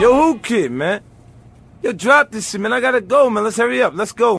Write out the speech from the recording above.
Yo, who kid, man? Yo, drop this shit, man. I gotta go, man. Let's hurry up. Let's go.